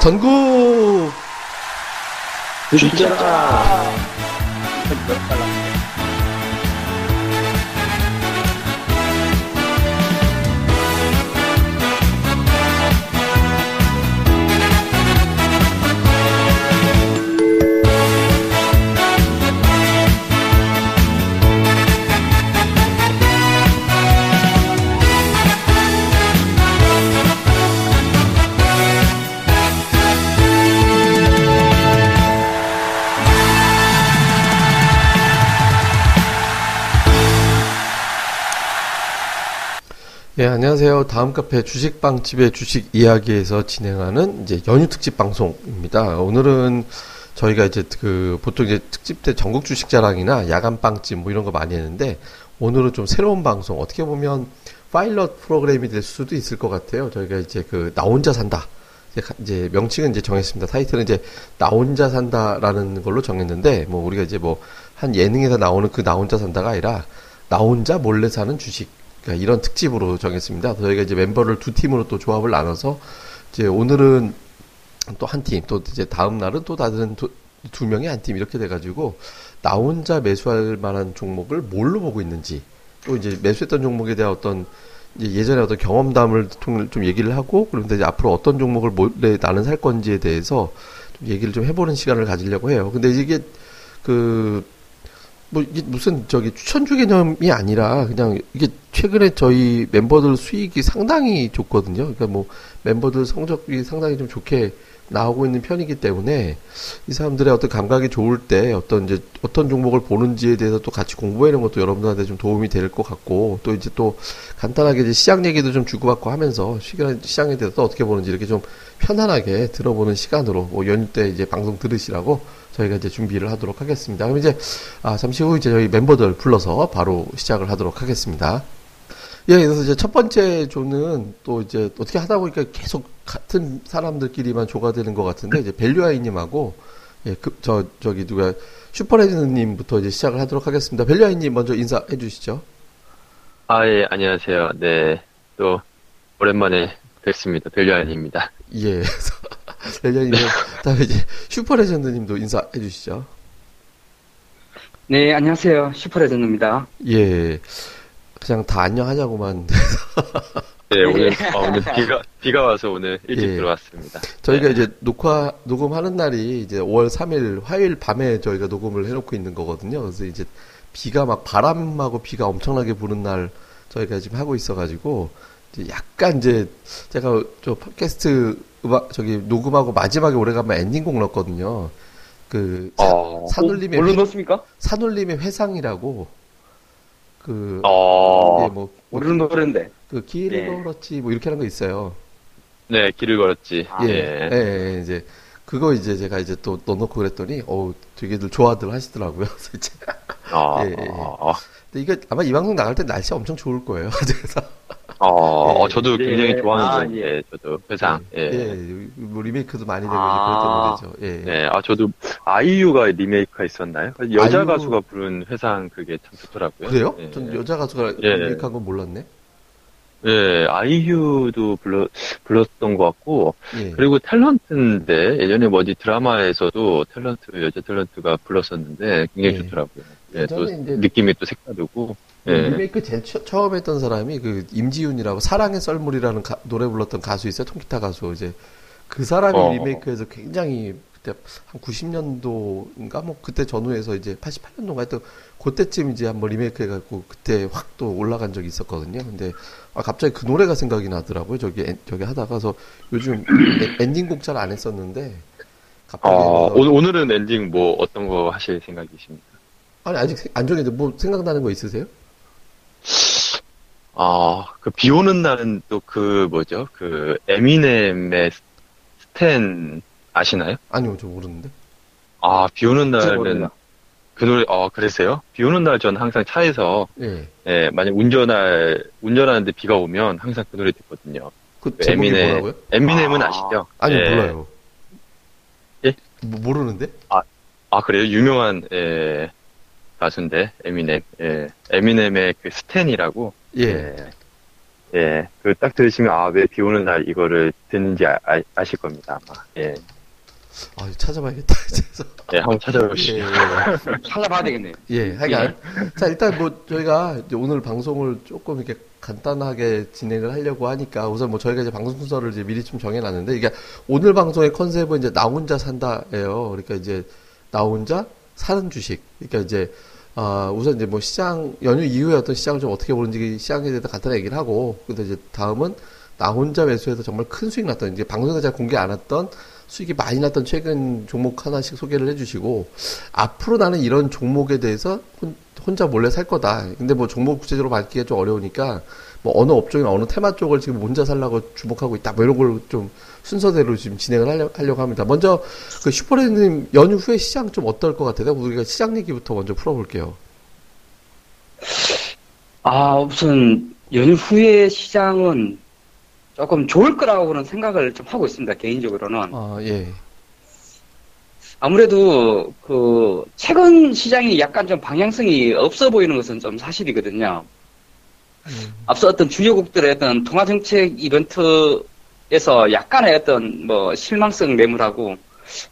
전국. 예, 안녕하세요. 다음 카페 주식방집의 주식 이야기에서 진행하는 이제 연휴 특집 방송입니다. 오늘은 저희가 이제 그 보통 이제 특집 때 전국 주식 자랑이나 야간 빵집 뭐 이런 거 많이 했는데 오늘은 좀 새로운 방송 어떻게 보면 파일럿 프로그램이 될 수도 있을 것 같아요. 저희가 이제 그 나 혼자 산다. 이제 명칭은 이제 정했습니다. 타이틀은 이제 나 혼자 산다라는 걸로 정했는데 뭐 우리가 이제 뭐 한 예능에서 나오는 그 나 혼자 산다가 아니라 나 혼자 몰래 사는 주식 그러니까 이런 특집으로 정했습니다. 저희가 이제 멤버를 두 팀으로 또 조합을 나눠서 이제 오늘은 또 한 팀, 또 이제 다음 날은 또 다른 두, 두 명이 한 팀 이렇게 돼가지고 나 혼자 매수할 만한 종목을 뭘로 보고 있는지 또 이제 매수했던 종목에 대한 어떤 예전에 어떤 경험담을 좀 얘기를 하고 그런데 이제 앞으로 어떤 종목을 몰래 나는 살 건지에 대해서 좀 얘기를 좀 해보는 시간을 가지려고 해요. 근데 이게 그 뭐 이게 무슨 저기 추천주 개념이 아니라 그냥 이게 최근에 저희 멤버들 수익이 상당히 좋거든요. 그러니까 뭐 멤버들 성적이 상당히 좀 좋게 나오고 있는 편이기 때문에 이 사람들의 어떤 감각이 좋을 때 어떤 이제 어떤 종목을 보는지에 대해서 또 같이 공부하는 것도 여러분들한테 좀 도움이 될 것 같고 또 이제 또 간단하게 이제 시장 얘기도 좀 주고받고 하면서 시장- 시장에 대해서 또 어떻게 보는지 이렇게 좀 편안하게 들어보는 시간으로 뭐 연휴 때 이제 방송 들으시라고 저희가 이제 준비를 하도록 하겠습니다. 그럼 이제 아, 잠시 후 이제 저희 멤버들 불러서 바로 시작을 하도록 하겠습니다. 예, 그래서 이제 첫 번째 조는 또 이제 어떻게 하다 보니까 계속 같은 사람들끼리만 조가 되는 것 같은데 이제 벨류아이님하고 예, 그, 저 저기 누가 슈퍼레드님부터 이제 시작을 하도록 하겠습니다. 벨류아이님 먼저 인사해 주시죠. 아, 예, 안녕하세요. 네. 또, 오랜만에 뵙습니다. 벨류안입니다. 예, 그래서 벨류아이님 다음에 이제 슈퍼레전드님도 인사해 주시죠. 네, 안녕하세요. 슈퍼레전드입니다. 예, 그냥 다 안녕하자고만 네, 오늘, 어, 오늘 비가, 비가 와서 오늘 일찍 예. 들어왔습니다. 저희가 네. 이제 녹화 녹음하는 날이 이제 5월 3일 화요일 밤에 저희가 녹음을 해놓고 있는 거거든요. 그래서 이제 비가 막 바람하고 비가 엄청나게 부는 날 저희가 지금 하고 있어가지고 이제 약간 이제 제가 저 팟캐스트 음악 저기 녹음하고 마지막에 오래간만에 엔딩곡 넣었거든요. 그 사- 어, 산울림의 뭘로 회, 넣었습니까? 산울림의 회상이라고 그 어, 예, 뭐, 모르는 노래인데. 그 길을 예. 걸었지 뭐 이렇게 하는 거 있어요. 네, 길을 걸었지. 아, 예, 예. 예, 예, 이제 그거 이제 제가 이제 또 넣어놓고 그랬더니 어우 되게들 좋아들 하시더라고요. 그래서 이제 어, 예, 예, 예. 어, 근데 이거 아마 이 방송 나갈 때 날씨 엄청 좋을 거예요. 그래서 어, 예, 어, 저도 예. 굉장히 좋아하는 아, 노래인데, 예. 저도 회상. 예. 예, 뭐 리메이크도 많이 되고 아. 그랬던 노래죠. 예. 네, 아, 저도, 아이유가 리메이크가 있었나요? 여자 아이유. 가수가 부른 회상 그게 참 좋더라고요. 그래요? 예. 전 여자 가수가 예. 리메이크한 건 몰랐네. 예, 아이유도 불러, 불렀던 것 같고, 예. 그리고 탤런트인데, 예전에 뭐 어디 드라마에서도 탤런트, 여자 탤런트가 불렀었는데, 굉장히 예. 좋더라고요. 예, 또 이제 느낌이 또 색다르고, 예. 리메이크 제일 처, 처음 했던 사람이 그 임지훈이라고 사랑의 썰물이라는 가- 노래 불렀던 가수 있어요. 통기타 가수 이제 그 사람이 어. 리메이크해서 굉장히 그때 한 90년도인가 뭐 그때 전후에서 이제 88년도인가 하여튼 그때쯤 이제 한번 리메이크 해갖고 그때 확 또 올라간 적이 있었거든요. 근데 아, 갑자기 그 노래가 생각이 나더라고요. 저기 엔- 저기 하다가 그래서 요즘 에- 엔딩곡 잘 안 했었는데 갑자기 오- 오늘은 엔딩 뭐 어떤 거 하실 생각이십니까? 아니 아직 세- 안 정해도 뭐 생각나는 거 있으세요? 아, 그 비 오는 날은 또 그 뭐죠? 그 에미넴의 스탠 아시나요? 아니요, 저 모르는데. 아, 비 오는 잘 날은. 그 노래, 어, 그랬어요? 비 오는 날 전 항상 차에서, 예. 예, 만약 운전할, 운전하는데 비가 오면 항상 그 노래 듣거든요. 그그 제목이 에미넴, 뭐라고요? 에미넴은 아. 아시죠? 아니 예. 몰라요. 예? 뭐, 모르는데? 아, 그래요? 유명한, 예, 가수인데, 에미넴. 예, 에미넴의 그 스탠이라고, 예. 예, 예, 그딱 들으시면 아 왜 비 오는 날 이거를 듣는지 아, 실 겁니다 아마. 예. 아, 찾아봐야겠다. 그래서. 예, 한번 찾아보시죠. 예, 예. 찾아봐야 되겠네요. 예, 하여간. 자, 일단 뭐, 저희가 이제 오늘 방송을 조금 이렇게 간단하게 진행을 하려고 하니까 우선 뭐 저희가 이제 방송 순서를 이제 미리 좀 정해놨는데 이게 오늘 방송의 컨셉은 이제 나 혼자 산다예요. 그러니까 이제 나 혼자 사는 주식. 그러니까 이제 아, 우선 이제 뭐 시장, 연휴 이후에 어떤 시장을 좀 어떻게 보는지 시장에 대해서 간단하게 얘기를 하고, 근데 이제 다음은 나 혼자 매수해서 정말 큰 수익 났던, 이제 방송에서 잘 공개 안 했던 수익이 많이 났던 최근 종목 하나씩 소개를 해주시고 앞으로 나는 이런 종목에 대해서 혼, 자 몰래 살 거다. 근데 뭐 종목 구체적으로 밝기가 좀 어려우니까 뭐 어느 업종이나 어느 테마 쪽을 지금 혼자 살라고 주목하고 있다. 뭐 이런 걸 좀 순서대로 지금 진행을 하려, 하려고 합니다. 먼저 그 슈퍼레드님 연휴 후에 시장 좀 어떨 것 같아요? 우리가 시장 얘기부터 먼저 풀어볼게요. 아 우선 연휴 후에 시장은 조금 좋을 거라고는 생각을 좀 하고 있습니다. 개인적으로는. 아, 예. 아무래도 그 최근 시장이 약간 좀 방향성이 없어 보이는 것은 좀 사실이거든요. 음. 앞서 어떤 주요국들의 어떤 통화 정책 이벤트에서 약간의 어떤 뭐 실망성 매물하고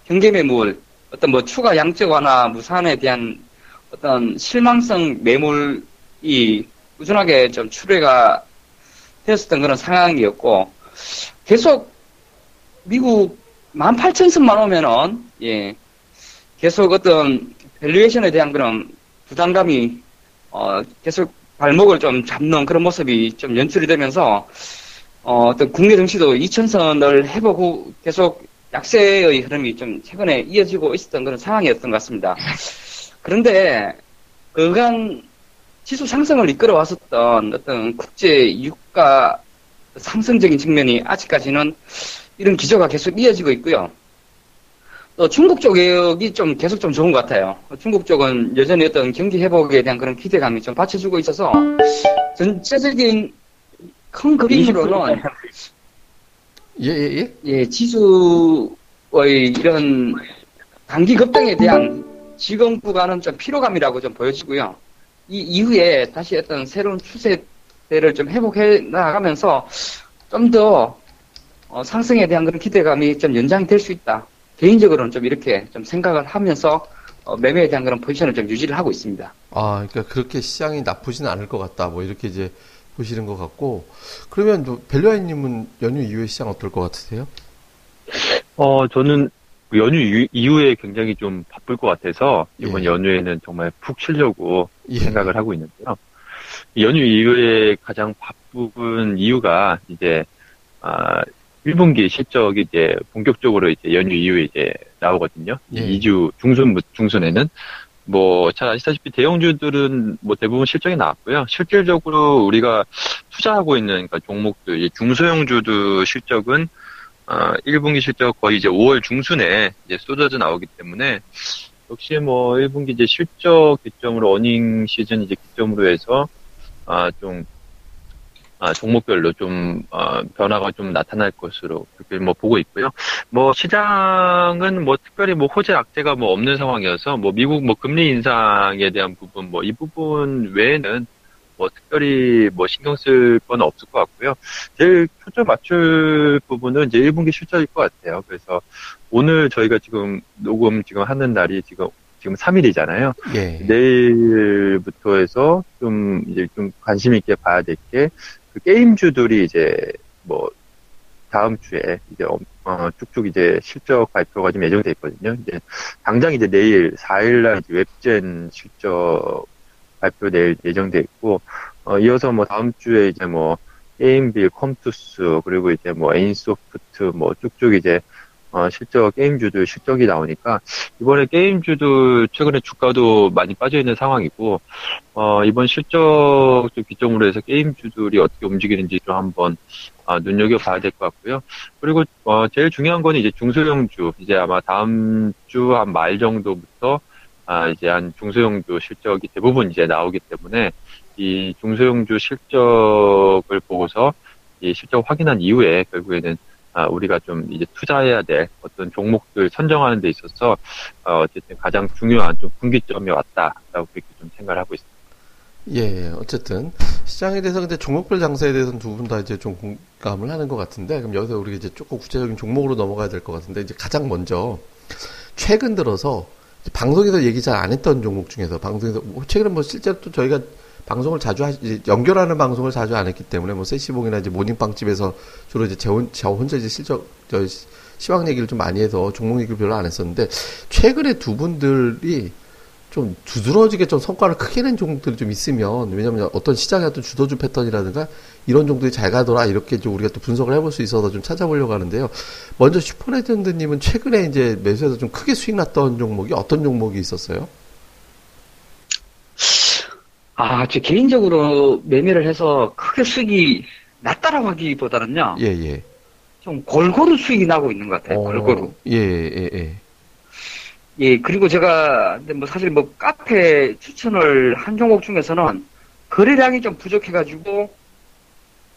경제 매물, 어떤 뭐 추가 양적 완화 무산에 대한 어떤 실망성 매물이 꾸준하게 좀 출회가 되었었던 그런 상황이었고 계속 미국 18,000선만 오면은 예 계속 어떤 밸류에이션에 대한 그런 부담감이 어 계속 발목을 좀 잡는 그런 모습이 좀 연출이 되면서 어, 어떤 국내 증시도 2천선을 회복하고 계속 약세의 흐름이 좀 최근에 이어지고 있었던 그런 상황이었던 것 같습니다. 그런데 그간 지수 상승을 이끌어 왔었던 어떤 국제 유가 상승적인 측면이 아직까지는 이런 기조가 계속 이어지고 있고요. 또 중국 쪽이 좀 계속 좀 좋은 것 같아요. 중국 쪽은 여전히 어떤 경기 회복에 대한 그런 기대감이 좀 받쳐주고 있어서 전체적인 큰 그림으로는 예 예 예 예, 예? 예, 지수의 이런 단기 급등에 대한 지금 구간은 좀 피로감이라고 좀 보여지고요. 이 이후에 다시 어떤 새로운 추세를 좀 회복해 나가면서 좀더 어, 상승에 대한 그런 기대감이 좀 연장이 될 수 있다. 개인적으로는 좀 이렇게 좀 생각을 하면서 어, 매매에 대한 그런 포지션을 좀 유지를 하고 있습니다. 아, 그러니까 그렇게 시장이 나쁘지는 않을 것 같다. 뭐 이렇게 이제 보시는 것 같고 그러면 벨류아이님은 연휴 이후에 시장 어떨 것 같으세요? 어, 저는 연휴 이후에 굉장히 좀 바쁠 것 같아서 이번 예. 연휴에는 정말 푹 쉬려고 예. 생각을 하고 있는데요. 연휴 이후에 가장 바쁜 이유가 이제 아 1분기 실적이 이제 본격적으로 이제 연휴 이후에 이제 나오거든요. 예. 2주 중순 중순에는 뭐, 잘 아시다시피 대형주들은 뭐 대부분 실적이 나왔고요. 실질적으로 우리가 투자하고 있는 그러니까 종목들, 중소형주도 실적은 어, 1분기 실적 거의 이제 5월 중순에 이제 쏟아져 나오기 때문에 역시 뭐 1분기 이제 실적 기점으로 어닝 시즌 이제 기점으로 해서 아, 좀 아, 종목별로 좀 어, 변화가 좀 나타날 것으로 그렇게 뭐 보고 있고요. 뭐 시장은 뭐 특별히 뭐 호재 악재가 뭐 없는 상황이어서 뭐 미국 뭐 금리 인상에 대한 부분 뭐 이 부분 외에는 뭐 특별히 뭐 신경 쓸 건 없을 것 같고요. 제일 초점 맞출 부분은 이제 1분기 실적일 것 같아요. 그래서 오늘 저희가 지금 녹음 지금 하는 날이 지금 지금 3일이잖아요. 예. 내일부터 해서 좀 이제 좀 관심 있게 봐야 될 게 그 게임주들이 이제 뭐 다음 주에 이제 어, 쭉쭉 이제 실적 발표가 좀 예정돼 있거든요. 이제 당장 이제 내일 4일날 웹젠 실적 발표 내일 예정돼 있고 어, 이어서 뭐 다음 주에 이제 뭐 게임빌, 컴투스 그리고 이제 뭐 에인소프트 뭐 쭉쭉 이제 어, 실적 게임주들 실적이 나오니까 이번에 게임주들 최근에 주가도 많이 빠져 있는 상황이고 어, 이번 실적 기점으로 해서 게임주들이 어떻게 움직이는지 좀 한번 어, 눈여겨 봐야 될 것 같고요. 그리고 어, 제일 중요한 거는 이제 중소형주 이제 아마 다음 주 한 말 정도부터 아, 이제 한 중소형주 실적이 대부분 이제 나오기 때문에 이 중소형주 실적을 보고서 이 실적 확인한 이후에 결국에는 아, 우리가 좀 이제 투자해야 될 어떤 종목들 선정하는 데 있어서 어, 어쨌든 가장 중요한 좀 분기점이 왔다라고 그렇게 좀 생각을 하고 있습니다. 예, 어쨌든 시장에 대해서 근데 종목별 장세에 대해서는 두 분 다 이제 좀 공감을 하는 것 같은데 그럼 여기서 우리가 이제 조금 구체적인 종목으로 넘어가야 될 것 같은데 이제 가장 먼저 최근 들어서 방송에서 얘기 잘 안 했던 종목 중에서 방송에서 뭐 최근에 뭐 실제로 또 저희가 방송을 자주 하, 연결하는 방송을 자주 안 했기 때문에 뭐 세시봉이나 이제 모닝빵집에서 주로 이제 저, 저 혼자 이제 실적 저 시황 얘기를 좀 많이 해서 종목 얘기를 별로 안 했었는데 최근에 두 분들이 좀 두드러지게 좀 성과를 크게 낸 종목들이 좀 있으면 왜냐면 어떤 시장의 어떤 주도주 패턴이라든가 이런 종들이 잘 가더라 이렇게 좀 우리가 또 분석을 해볼 수 있어서 좀 찾아보려고 하는데요. 먼저 슈퍼레전드님은 최근에 이제 매수해서 좀 크게 수익 났던 종목이 어떤 종목이 있었어요? 아, 저 개인적으로 매매를 해서 크게 수익이 났다라고 하기보다는요. 예, 예. 좀 골고루 수익이 나고 있는 것 같아요. 어, 골고루. 예, 예, 예. 예, 그리고 제가, 뭐 사실 뭐 카페 추천을 한 종목 중에서는 거래량이 좀 부족해가지고,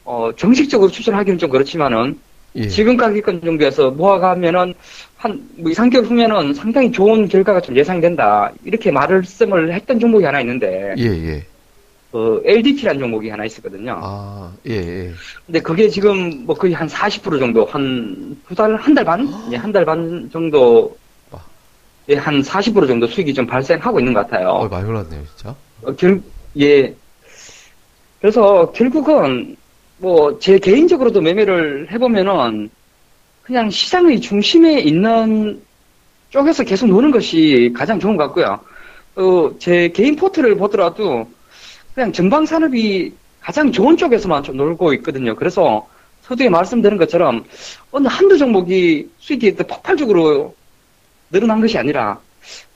어, 정식적으로 추천하기는 좀 그렇지만은, 예. 지금 가격권 정도에서 모아가면은, 한, 뭐 2, 3개월 후면은 상당히 좋은 결과가 좀 예상된다. 이렇게 말씀을 했던 종목이 하나 있는데, 예, 예. 그 LDT라는 종목이 하나 있었거든요. 아, 예, 예. 근데 그게 지금 뭐 거의 한 40% 정도, 한 두 달, 한 달 반? 예, 한 달 반 정도, 예, 한 40% 정도 수익이 좀 발생하고 있는 것 같아요. 어, 많이 올랐네요, 진짜. 어, 결, 예. 그래서 결국은 뭐 제 개인적으로도 매매를 해보면은 그냥 시장의 중심에 있는 쪽에서 계속 노는 것이 가장 좋은 것 같고요. 어, 제 개인 포트를 보더라도 그냥 전방 산업이 가장 좋은 쪽에서만 좀 놀고 있거든요. 그래서 서두에 말씀드린 것처럼 어느 한두 종목이 수익이 폭발적으로 늘어난 것이 아니라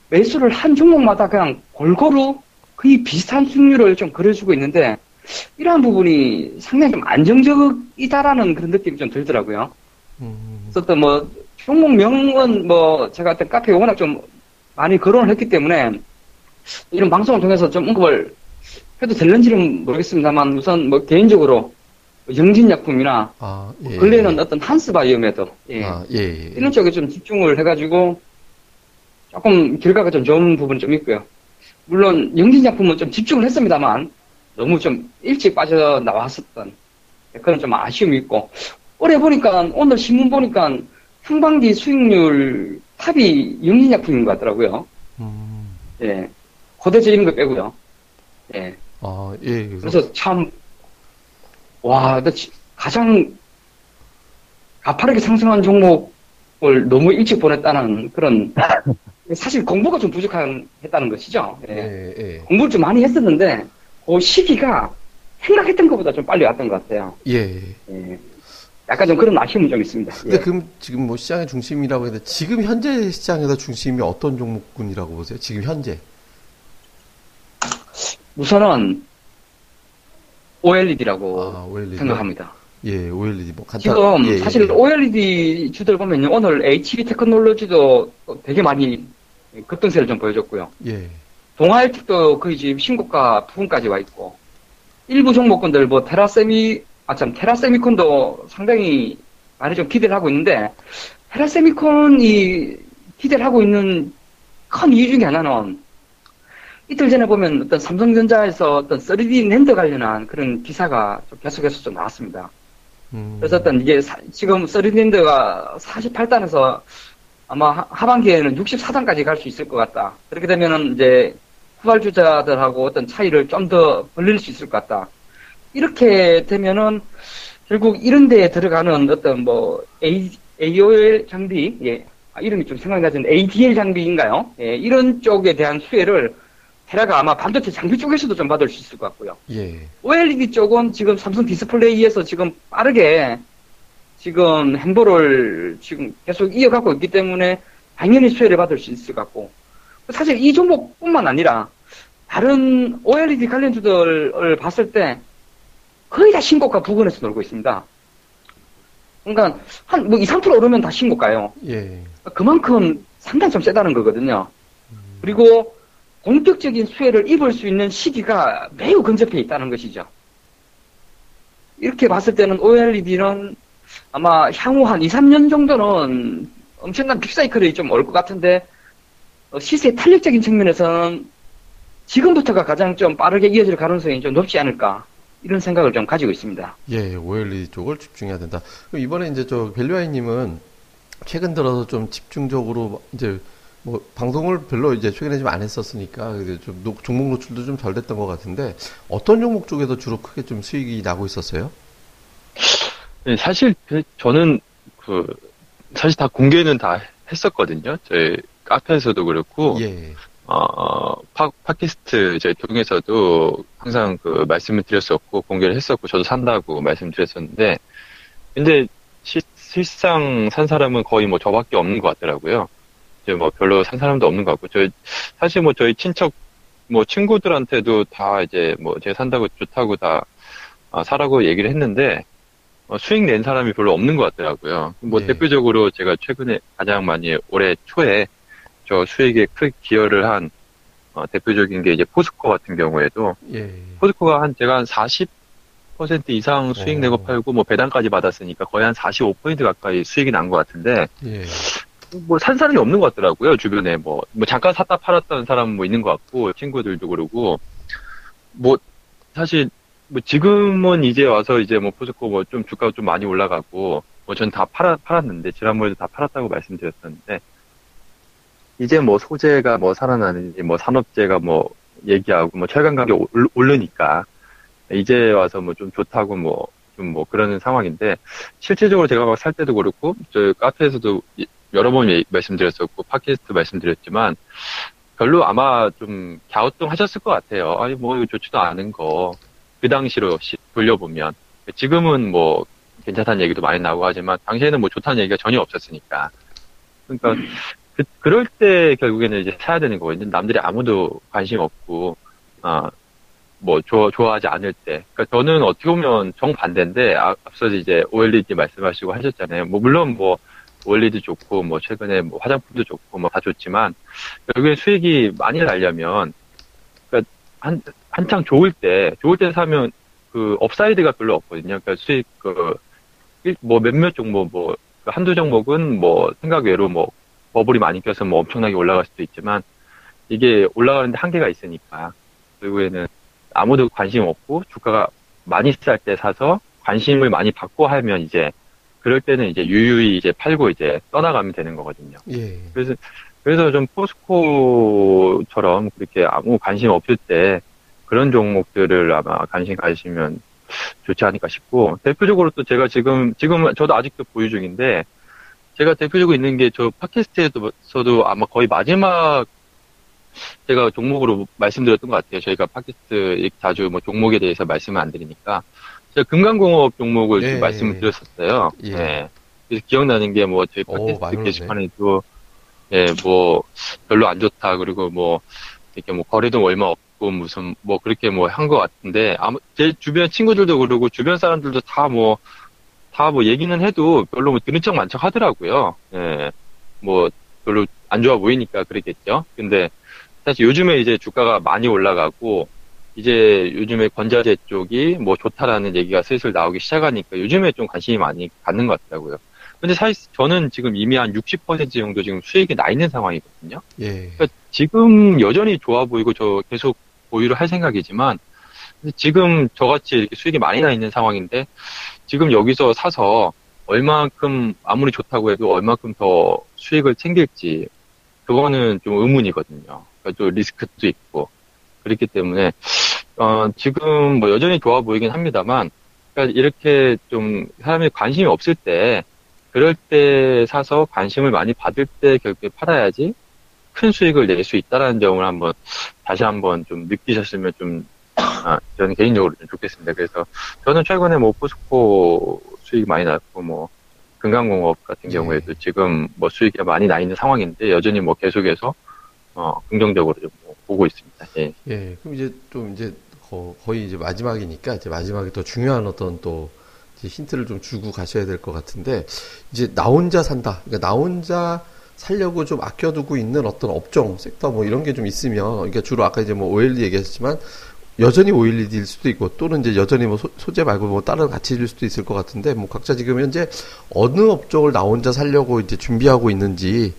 매수를 한 종목마다 그냥 골고루 거의 비슷한 수익률을 좀 그려주고 있는데 이러한 부분이 상당히 좀 안정적이다라는 그런 느낌이 좀 들더라고요. 음. 그래서 뭐 종목명은 뭐 제가 어떤 카페에 워낙 좀 많이 거론을 했기 때문에 이런 방송을 통해서 좀 언급을 해도 될는지는 모르겠습니다만 우선 뭐 개인적으로 영진약품이나 아, 예. 근래에는 어떤 한스바이오메드 예. 아, 예, 예. 이런 쪽에 좀 집중을 해가지고 조금 결과가 좀 좋은 부분이 좀 있고요. 물론 영진약품은 좀 집중을 했습니다만 너무 좀 일찍 빠져나왔었던 그런 좀 아쉬움이 있고 올해 보니까 오늘 신문 보니까 상반기 수익률 탑이 영진약품인 것 같더라고요. 음. 예, 이런 거 빼고요. 예. 아, 예. 그래서, 그래서 참, 와, 나 가장 가파르게 상승한 종목을 너무 일찍 보냈다는 그런, 사실 공부가 좀 부족했다는 것이죠. 예. 예, 예. 공부를 좀 많이 했었는데, 그 시기가 생각했던 것보다 좀 빨리 왔던 것 같아요. 예. 예. 약간 좀 그런 아쉬움이 좀 있습니다. 근데 예. 그럼 지금 뭐 시장의 중심이라고 했는데, 지금 현재 시장에서 중심이 어떤 종목군이라고 보세요? 지금 현재? 우선은 OLED라고 아, OLED. 생각합니다. 예, OLED 뭐 간단. 지금 예, 예, 사실 예. OLED 주들 보면요 오늘 HB 테크놀로지도 되게 많이 급등세를 좀 보여줬고요. 예. 동아일틱도 거의 지금 신고가 부근까지 와 있고 일부 종목군들 뭐 테라세미 아참 테라세미콘도 상당히 많이 좀 기대를 하고 있는데 테라세미콘이 기대를 하고 있는 큰 이유 중에 하나는 이틀 전에 보면 어떤 삼성전자에서 어떤 3D 랜드 관련한 그런 기사가 좀 계속해서 좀 나왔습니다. 음. 그래서 어떤 이게 사, 지금 3D 랜드가 48단에서 아마 하반기에는 64단까지 갈 수 있을 것 같다. 그렇게 되면은 이제 후발주자들하고 어떤 차이를 좀 더 벌릴 수 있을 것 같다. 이렇게 되면은 결국 이런 데에 들어가는 어떤 뭐 A, AOL 장비, 예, 아, 이름이 좀 생각나지 않는 ADL 장비인가요? 예, 이런 쪽에 대한 수혜를 테라가 아마 반도체 장비 쪽에서도 좀 받을 수 있을 것 같고요. 예. OLED 쪽은 지금 삼성 디스플레이에서 지금 빠르게 지금 행보를 지금 계속 이어가고 있기 때문에 당연히 수혜를 받을 수 있을 것 같고 사실 이 종목뿐만 아니라 다른 OLED 관련주들을 봤을 때 거의 다 신고가 부근에서 놀고 있습니다. 그러니까 한 뭐 2, 3% 오르면 다 신고가요. 예. 그만큼 상당히 좀 세다는 거거든요. 그리고 본격적인 수혜를 입을 수 있는 시기가 매우 근접해 있다는 것이죠. 이렇게 봤을 때는 OLED는 아마 향후 한 2, 3년 정도는 엄청난 big cycle이 좀 올 것 같은데 어, 시세 탄력적인 측면에서는 지금부터가 가장 좀 빠르게 이어질 가능성이 좀 높지 않을까 이런 생각을 좀 가지고 있습니다. 예, OLED 쪽을 집중해야 된다. 이번에 이제 저 밸류아이님은 최근 들어서 좀 집중적으로 이제 뭐 방송을 별로 이제 최근에 좀 안 했었으니까 좀 노, 종목 노출도 좀 덜 됐던 것 같은데 어떤 종목 쪽에서 주로 크게 좀 수익이 나고 있었어요? 네, 사실 그 저는 그 사실 다 공개는 다 했었거든요. 저희 카페에서도 그렇고 예. 어, 팟, 팟캐스트 이제 통해서도 항상 그 말씀을 드렸었고 공개를 했었고 저도 산다고 말씀드렸었는데 근데 시, 실상 산 사람은 거의 뭐 저밖에 없는 것 같더라고요. 이제 뭐 별로 산 사람도 없는 것 같고 저희 사실 뭐 저희 친척 뭐 친구들한테도 다 이제 뭐 제가 산다고 좋다고 다 아, 사라고 얘기를 했는데 어, 수익 낸 사람이 별로 없는 것 같더라고요. 뭐 네. 대표적으로 제가 최근에 가장 많이 올해 초에 저 수익에 크게 기여를 한 어, 대표적인 게 이제 포스코 같은 경우에도 예. 포스코가 한 제가 한 40% 이상 수익 오. 내고 팔고 뭐 배당까지 받았으니까 거의 한 45% 가까이 수익이 난 것 같은데 예. 뭐산 사람이 없는 것 같더라고요. 주변에 뭐, 뭐 잠깐 샀다 팔았다는 사람 뭐 있는 것 같고 친구들도 그러고 뭐 사실 뭐 지금은 이제 와서 이제 뭐 포스코 뭐 좀 주가가 좀 많이 올라가고 뭐 전 다 팔아 팔았는데 지난번에도 다 팔았다고 말씀드렸었는데 이제 뭐 소재가 뭐 살아나는지 뭐 산업재가 뭐 얘기하고 뭐 철강 가격 오르니까 이제 와서 뭐 좀 좋다고 뭐 좀 뭐 그러는 상황인데 실질적으로 제가 살 때도 그렇고 저 카페에서도 여러 번 말씀드렸었고 팟캐스트 말씀드렸지만 별로 아마 좀 갸우뚱 하셨을 것 같아요. 아니 뭐 좋지도 않은 거 그 당시로 돌려보면 지금은 뭐 괜찮다는 얘기도 많이 나오고 하지만 당시에는 뭐 좋다는 얘기가 전혀 없었으니까 그러니까 그, 그럴 때 결국에는 이제 사야 되는 거거든요. 남들이 아무도 관심 없고 아, 뭐 좋아, 좋아하지 않을 때. 그러니까 저는 어떻게 보면 정반대인데 아, 앞서 이제 OLED 말씀하시고 하셨잖아요. 뭐 물론 뭐 OLED 좋고 뭐 최근에 뭐 화장품도 좋고 뭐 다 좋지만 결국에 수익이 많이 날려면 그러니까 한 한창 좋을 때 좋을 때 사면 그 upside가 별로 없거든요. 그러니까 수익 그 뭐 몇몇 종목 뭐 한두 종목은 뭐 생각 외로 뭐 버블이 많이 껴서 뭐 엄청나게 올라갈 수도 있지만 이게 올라가는데 한계가 있으니까 결국에는 아무도 관심 없고 주가가 많이 쌀 때 사서 관심을 많이 받고 하면 이제 그럴 때는 이제 유유히 이제 팔고 이제 떠나가면 되는 거거든요. 예. 그래서 그래서 좀 포스코처럼 그렇게 아무 관심 없을 때 그런 종목들을 아마 관심 가지시면 좋지 않을까 싶고 대표적으로 또 제가 지금 지금 저도 아직도 보유 중인데 제가 대표적으로 있는 게 저 팟캐스트에서도 아마 거의 마지막 제가 종목으로 말씀드렸던 것 같아요. 저희가 팟캐스트 자주 뭐 종목에 대해서 말씀을 안 드리니까 제가 금강공업 종목을 예, 말씀을 드렸었어요. 예. 네. 그래서 기억나는 게 뭐 저희 팟캐스트 오, 게시판에도 예, 뭐 별로 안 좋다 그리고 뭐 이렇게 뭐 거래도 얼마 없 고 무슨 뭐 그렇게 뭐 한 것 같은데 아무 제 주변 친구들도 그러고 주변 사람들도 다뭐 다 뭐 얘기는 해도 별로 뭐 들은 척 만척 하더라고요. 예. 뭐 별로 안 좋아 보이니까 그랬겠죠. 근데 사실 요즘에 이제 주가가 많이 올라가고 이제 요즘에 건자재 쪽이 뭐 좋다라는 얘기가 슬슬 나오기 시작하니까 요즘에 좀 관심이 많이 갖는 것 같더라고요. 근데 사실 저는 지금 이미 한 60% 정도 지금 수익이 나 있는 상황이거든요. 예. 그러니까 지금 여전히 좋아 보이고 저 계속 보유를 할 생각이지만 지금 저같이 이렇게 수익이 많이 나 있는 상황인데 지금 여기서 사서 얼마큼 아무리 좋다고 해도 얼마큼 더 수익을 챙길지 그거는 좀 의문이거든요. 그러니까 또 리스크도 있고 그렇기 때문에 어, 지금 뭐 여전히 좋아 보이긴 합니다만, 그러니까 이렇게 좀 사람이 관심이 없을 때, 그럴 때 사서 관심을 많이 받을 때 결국에 팔아야지 큰 수익을 낼 수 있다라는 점을 한번 다시 한번 좀 느끼셨으면 좀 아, 저는 개인적으로 좀 좋겠습니다. 그래서 저는 최근에 뭐 포스코 수익이 많이 났고 뭐 금강공업 같은 네. 경우에도 지금 뭐 수익이 많이 나 있는 상황인데 여전히 뭐 계속해서 어 긍정적으로 좀 보고 있습니다. 예. 예. 그럼 이제 좀 이제 거의 이제 마지막이니까 이제 마지막에 더 중요한 어떤 또 힌트를 좀 주고 가셔야 될 것 같은데 이제 나 혼자 산다. 그러니까 나 혼자 살려고 좀 아껴두고 있는 어떤 업종, 섹터 뭐 이런 게 좀 있으면 그러니까 주로 아까 이제 뭐 OLED 얘기했지만 여전히 OLED일 수도 있고 또는 이제 여전히 뭐 소, 재 말고 뭐 다른 가치일 수도 있을 것 같은데 뭐 각자 지금 현재 어느 업종을 나 혼자 살려고 이제 준비하고 있는지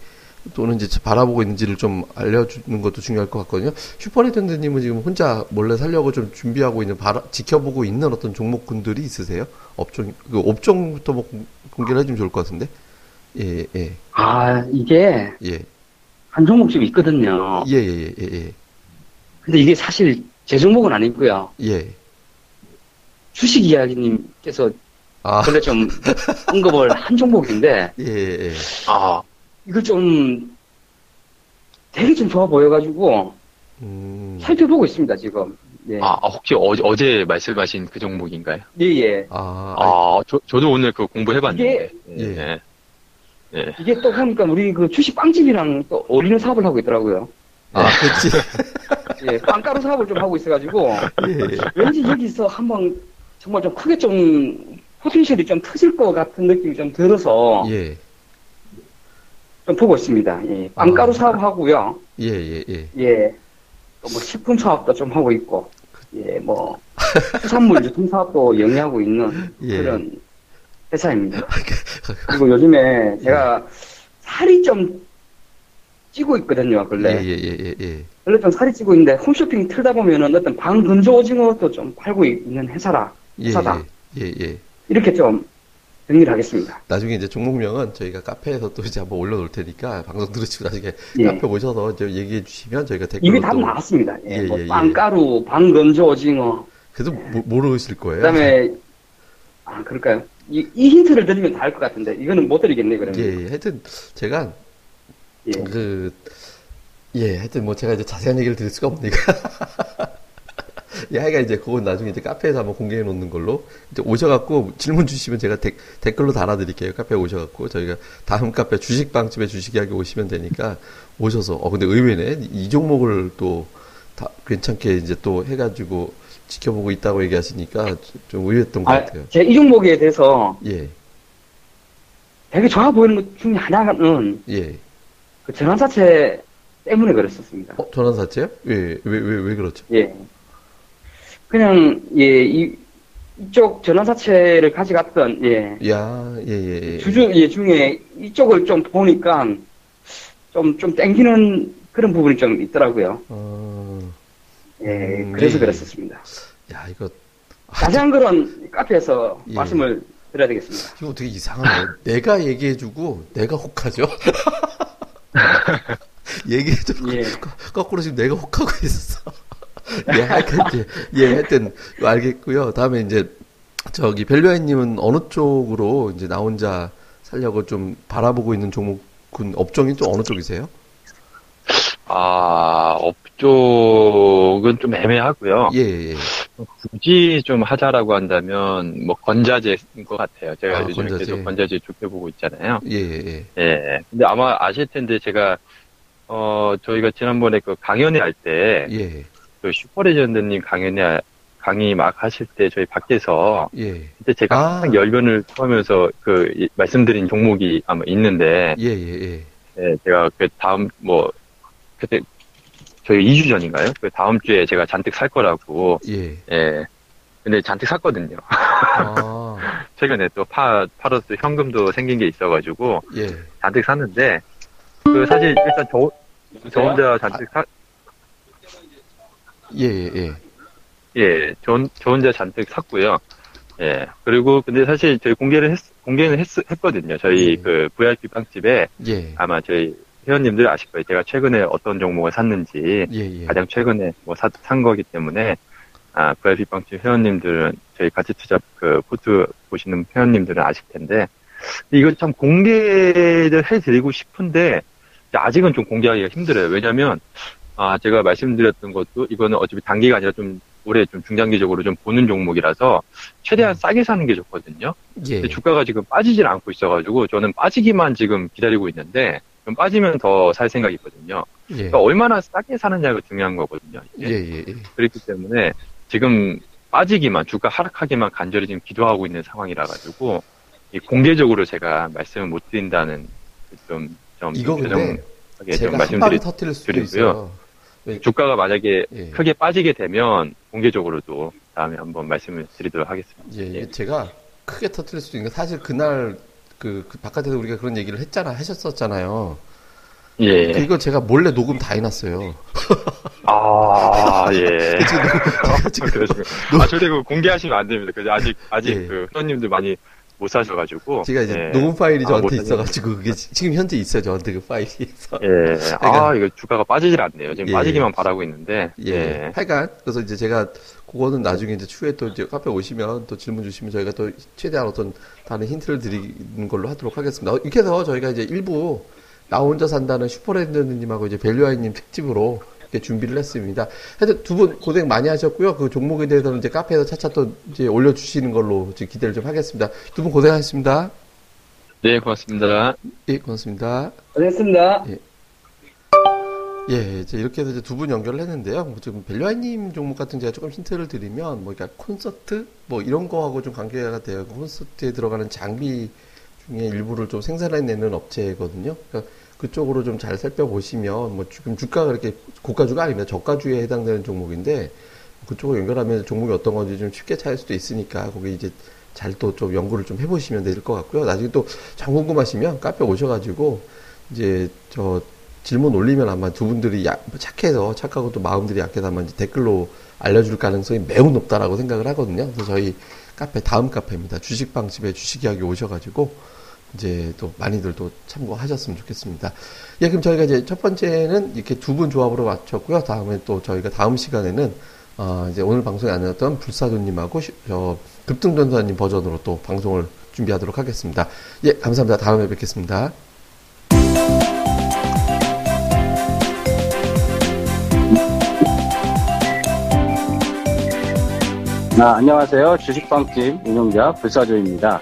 또는 이제 바라보고 있는지를 좀 알려주는 것도 중요할 것 같거든요. 슈퍼레전드님은 지금 혼자 몰래 살려고 좀 준비하고 있는, 바라, 지켜보고 있는 어떤 종목군들이 있으세요? 업종, 그 업종부터 뭐 공개를 해주면 좋을 것 같은데? 예, 예. 아, 이게. 예. 한 종목 좀 있거든요. 예, 예, 예, 예. 근데 이게 사실 제 종목은 아니고요. 예. 주식 이야기님께서 아. 원래 좀 언급을 한 종목인데. 예, 예. 아, 이걸 좀 되게 좀 좋아 보여가지고 음. 살펴보고 있습니다 지금. 예. 아, 아, 혹시 어, 어제 말씀하신 그 종목인가요? 예, 예. 아, 아, 저, 저도 오늘 그 공부해봤는데. 이게- 예. 예. 이게 또 보니까 우리 그 주식 빵집이랑 또 어울리는 사업을 하고 있더라고요. 아, 그치. 예, 빵가루 사업을 좀 하고 있어가지고 예. 왠지 여기서 한번 정말 좀 크게 좀 포텐셜이 좀 터질 것 같은 느낌이 좀 들어서 예. 좀 보고 있습니다. 예, 빵가루 아. 사업 하고요. 예, 예, 예. 예, 또 뭐 식품 사업도 좀 하고 있고, 예, 뭐 수산물 유통 사업도 영위하고 있는 예. 그런 회사입니다. 그리고 요즘에 제가 살이 좀 찌고 있거든요, 근래. 예, 예, 예, 예, 예. 원래 좀 살이 찌고 있는데 홈쇼핑 틀다 보면은 어떤 방건조 오징어도 좀 팔고 있는 회사라 예, 회사다 예, 예. 이렇게 좀 정리를 하겠습니다. 나중에 이제 종목명은 저희가 카페에서 또 이제 한번 올려놓을 테니까 방송 들으시고 나중에 예. 카페 오셔서 이제 얘기해 주시면 저희가 댓글로 이미 다 또 나왔습니다. 예, 예, 뭐 예, 예. 빵가루, 방건조 오징어, 그래도 모- 모르실 거예요. 그다음에 아 그럴까요? 이, 이 힌트를 드리면 다 알 것 같은데 이거는 못 드리겠네 그러면. 예, 예. 하여튼 제가 예. 그 예, 하여튼 뭐 제가 이제 자세한 얘기를 드릴 수가 없으니까. 예, 하여간 이제 그건 나중에 이제 카페에서 한번 공개해 놓는 걸로 이제 오셔갖고 질문 주시면 제가 데- 댓글로 달아드릴게요. 카페에 오셔갖고 저희가 다음 카페 주식방집에 주식 이야기 오시면 되니까 오셔서 어 근데 의외네 이 종목을 또 다 괜찮게 이제 또 해가지고 지켜보고 있다고 얘기하시니까 좀 의외였던 것 아, 같아요. 제가 이 종목에 대해서 예, 되게 좋아 보이는 것 중에 하나는 예. 그 전환사채 때문에 그랬었습니다. 어, 전환사채요? 예, 왜, 왜, 왜 그렇죠? 예. 그냥, 예, 이, 이쪽 전환사채를 가져갔던, 예, 야, 예, 예, 예. 주주, 예, 중에 이쪽을 좀 보니까 좀, 좀 땡기는 그런 부분이 좀 있더라고요. 어, 예, 음, 그래서 예. 그랬었습니다. 야, 이거, 자세한 거는 카페에서 예. 말씀을 드려야 되겠습니다. 이거 되게 이상하네. 내가 얘기해주고, 내가 혹하죠? 얘기해주고, 예. 거꾸로 지금 내가 혹하고 있었어. 예, 하여튼, 예, 하여튼, 알겠고요. 다음에 이제, 저기, 벨류아이님은 어느 쪽으로 이제 나 혼자 살려고 좀 바라보고 있는 종목군, 업종이 또 어느 쪽이세요? 아, 업종은 좀 애매하고요. 예, 예, 예. 굳이 좀 하자라고 한다면, 뭐, 건자재인 것 같아요. 제가 아, 요즘 건자재. 계속 건자재 좋게 보고 있잖아요. 예, 예, 예. 근데 아마 아실 텐데, 제가, 어, 저희가 지난번에 그 강연회 할 때, 예, 그 슈퍼레전드님 강연회, 강의 막 하실 때 저희 밖에서, 예, 그때 제가 아. 항상 열변을 토하면서 그, 이- 말씀드린 종목이 아마 있는데, 예, 예, 예. 예, 제가 그 다음, 뭐, 그때, 저희 2주 전인가요? 그 다음 주에 제가 잔뜩 살 거라고, 예. 예. 근데 잔뜩 샀거든요. 아, 최근에 또 파, 팔로스 현금도 생긴 게 있어가지고, 예. 잔뜩 샀는데, 그 사실 일단 저, 저 혼자 잔뜩 사, 예, 예, 예. 예, 저, 저 혼자 잔뜩 샀고요. 예. 그리고 근데 사실 저희 공개를 했, 공개는 했, 했거든요. 저희 네. 그 VIP 빵집에 예. 아마 저희 회원님들 아실 거예요. 제가 최근에 어떤 종목을 샀는지, 예, 예. 가장 최근에 뭐산 거기 때문에 아, VIP 빵집 회원님들은 저희 가치 투자 그 포트 보시는 회원님들은 아실 텐데 이걸 참 공개를 해드리고 싶은데 아직은 좀 공개하기가 힘들어요. 왜냐하면 아 제가 말씀드렸던 것도 이거는 어차피 단기가 아니라 좀 올해 좀 중장기적으로 좀 보는 종목이라서 최대한 싸게 사는 게 좋거든요. 예. 근데 주가가 지금 빠지질 않고 있어가지고 저는 빠지기만 지금 기다리고 있는데 좀 빠지면 더 살 생각이거든요. 예. 그러니까 얼마나 싸게 사느냐가 중요한 거거든요. 예, 예, 예. 그렇기 때문에 지금 빠지기만 주가 하락하기만 간절히 지금 기도하고 있는 상황이라 가지고 이 공개적으로 제가 말씀을 못 드린다는 좀, 좀 이거 근데 제가 한 말씀드리 터뜨릴 수도 드리고요. 있어요. 주가가 만약에 예. 크게 빠지게 되면 공개적으로도 다음에 한번 말씀을 드리도록 하겠습니다. 예, 예. 예. 제가 크게 터뜨릴 수도 있는 게 사실 그날 그, 그 바깥에서 우리가 그런 얘기를 했잖아, 하셨었잖아요. 예. 이거 제가 몰래 녹음 다 해놨어요. 아, 예. 지금, 지금, 아, 절대 그 공개하시면 안 됩니다. 그래서 아직, 아직 예. 그, 회원님들 많이 못 사셔가지고. 제가 이제 예. 녹음 파일이 아, 저한테 아, 있어가지고, 그게 지금 현재 있어요, 저한테 그 파일이서. 예. 그러니까, 아, 이거 주가가 빠지질 않네요. 지금 예. 빠지기만 바라고 있는데. 예. 예. 하여간, 그래서 이제 제가, 그거는 나중에 이제 추후에 또 이제 카페 오시면 또 질문 주시면 저희가 또 최대한 어떤 다른 힌트를 드리는 걸로 하도록 하겠습니다. 이렇게 해서 저희가 이제 일부 나 혼자 산다는 슈퍼랜드님하고 이제 벨류아이님 특집으로 이렇게 준비를 했습니다. 하여튼 두 분 고생 많이 하셨고요. 그 종목에 대해서는 이제 카페에서 차차 또 이제 올려주시는 걸로 기대를 좀 하겠습니다. 두 분 고생하셨습니다. 네, 고맙습니다. 예, 고맙습니다. 고맙습니다. 예. 예, 이제 이렇게 해서 이제 두 분 연결을 했는데요. 뭐 지금 벨류아님 종목 같은 제가 조금 힌트를 드리면 뭐 그러니까 콘서트 뭐 이런 거하고 좀 관계가 돼요. 콘서트에 들어가는 장비 중에 일부를 좀 생산해내는 업체거든요. 그러니까 그쪽으로 좀 잘 살펴보시면 뭐 지금 주가가 그렇게 고가주가 아닙니다. 저가주에 해당되는 종목인데 그쪽으로 연결하면 종목이 어떤 건지 좀 쉽게 찾을 수도 있으니까 거기 이제 잘 또 좀 연구를 좀 해보시면 될 것 같고요. 나중에 또정 궁금하시면 카페 오셔가지고 이제 저 질문 올리면 아마 두 분들이 야, 착해서 착하고 또 마음들이 약해서 아마 댓글로 알려줄 가능성이 매우 높다라고 생각을 하거든요. 그래서 저희 카페 다음 카페입니다. 주식방집에 주식 이야기 오셔가지고 이제 또 많이들 또 참고하셨으면 좋겠습니다. 예, 그럼 저희가 이제 첫 번째는 이렇게 두 분 조합으로 맞췄고요. 다음에 또 저희가 다음 시간에는 어, 이제 오늘 방송에 안 나왔던 불사조님하고 저 급등전사님 버전으로 또 방송을 준비하도록 하겠습니다. 예, 감사합니다. 다음에 뵙겠습니다. 아, 안녕하세요. 주식방집 운영자 불사조입니다.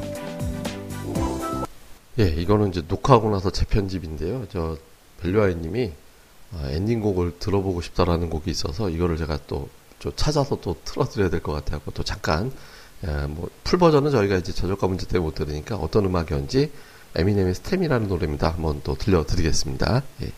예, 이거는 이제 녹화하고 나서 재편집인데요. 저 벨류아이님이 아, 엔딩곡을 들어보고 싶다라는 곡이 있어서 이거를 제가 또 찾아서 또 틀어드려야 될 것 같아요. 또 잠깐 예, 뭐풀 버전은 저희가 이제 저작가 문제 때문에 못 들으니까 어떤 음악이었는지 에미넴의 스템이라는 노래입니다. 한번 또 들려드리겠습니다. 예.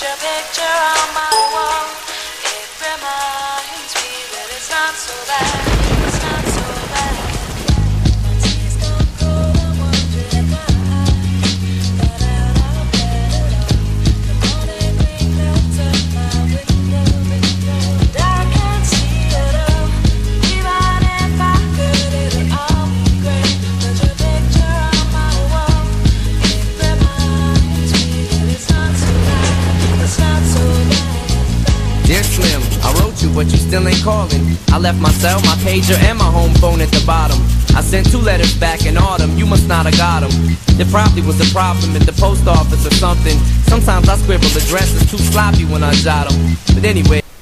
Your picture on my wall. It reminds me that it's not so bad. But you still ain't calling. I left my cell, my pager, and my home phone at the bottom. I sent two letters back in autumn, you must not have got them. There probably was a problem at the post office or something. Sometimes I scribble addresses too sloppy when I jot them. But anyway.